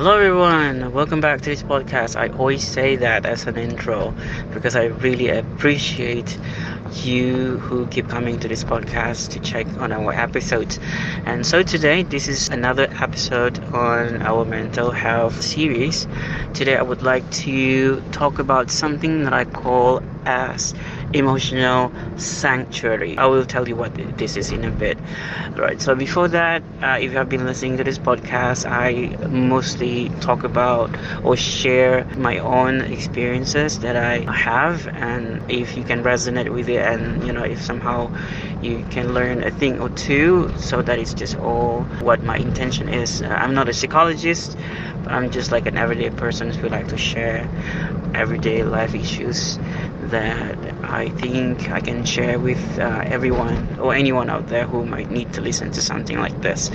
Hello, everyone. Welcome back to this podcast. I always say that as an intro because I really appreciate you who keep coming to this podcast to check on our episodes. And so today, this is another episode on our mental health series. Today, I would like to talk about something that I call as emotional sanctuary. I will tell you what this is in a bit. Right. So before that, uh, if you have been listening to this podcast, I mostly talk about or share my own experiences that I have, and if you can resonate with it, and you know if somehow you can learn a thing or two, so that is just all what my intention is. Uh, I'm not a psychologist. I'm just like an everyday person who like to share everyday life issues that I think I can share with uh, everyone or anyone out there who might need to listen to something like this.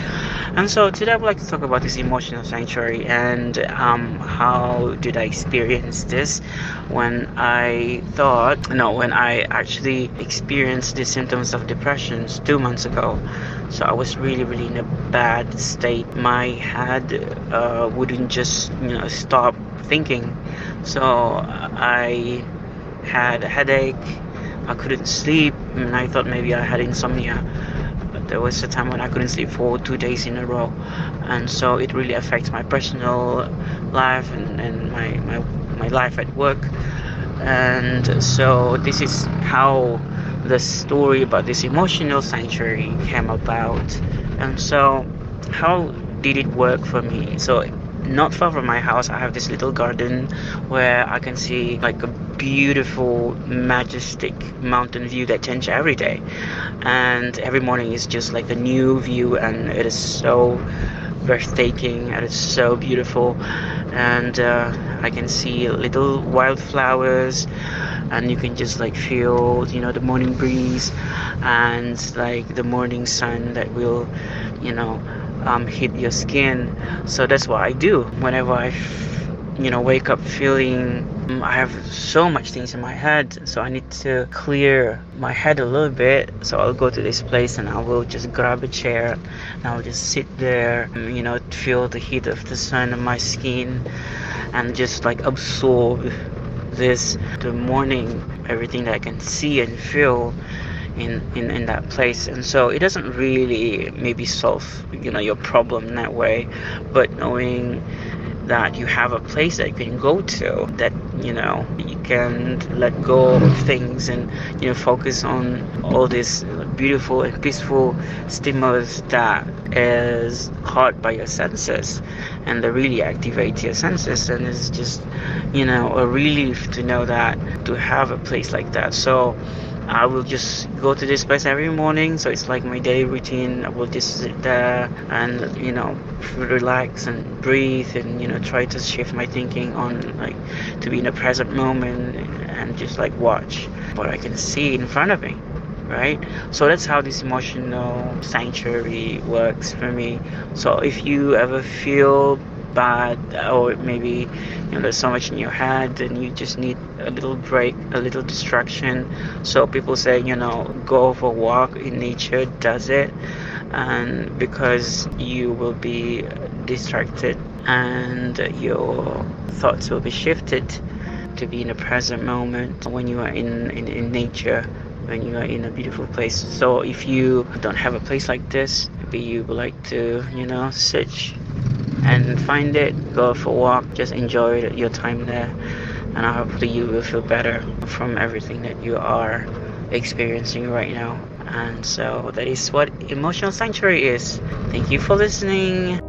And so today I would like to talk about this emotional sanctuary and um, how did I experience this when I thought, no, when I actually experienced the symptoms of depression two months ago. So I was really, really in a bad state. My head uh, wouldn't just, you know, stop thinking. So I had a headache. I couldn't sleep, and I thought maybe I had insomnia. But there was a time when I couldn't sleep for two days in a row, and so it really affects my personal life and, and my, my my life at work. And so this is how the story about this emotional sanctuary came about. And so how did it work for me? So not far from my house i have this little garden where i can see like a beautiful majestic mountain view that changes every day. And every morning is just like a new view and it is so breathtaking and it's so beautiful. And uh, i can see little wildflowers and you can just like feel you know the morning breeze and like the morning sun that will you know um, hit your skin. So that's what I do whenever I, you know, wake up feeling um, I have so much things in my head. So I need to clear my head a little bit. So I'll go to this place and I will just grab a chair and I'll just sit there, you know, feel the heat of the sun on my skin and just like absorb this the morning everything that I can see and feel in, in, in that place. And so it doesn't really maybe solve you know your problem that way. But knowing that you have a place that you can go to that you know you can let go of things and you know focus on all this beautiful and peaceful stimulus that is caught by your senses and that really activates your senses. And it's just you know a relief to know that to have a place like that. So I will just go to this place every morning, so it's like my daily routine. I will just sit there and you know relax and breathe, and you know try to shift my thinking on like to be in the present moment and just like watch what I can see in front of me right so that's how this emotional sanctuary works for me so if you ever feel bad or maybe you know there's so much in your head and you just need a little break a little distraction. So people say you know go for a walk in nature does it? And because you will be distracted and your thoughts will be shifted to be in the present moment when you are in, in, in nature when you are in a beautiful place. So if you don't have a place like this maybe you would like to you know search and find it go for a walk just enjoy your time there. And hopefully you will feel better from everything that you are experiencing right now. And so that is what emotional sanctuary is. Thank you for listening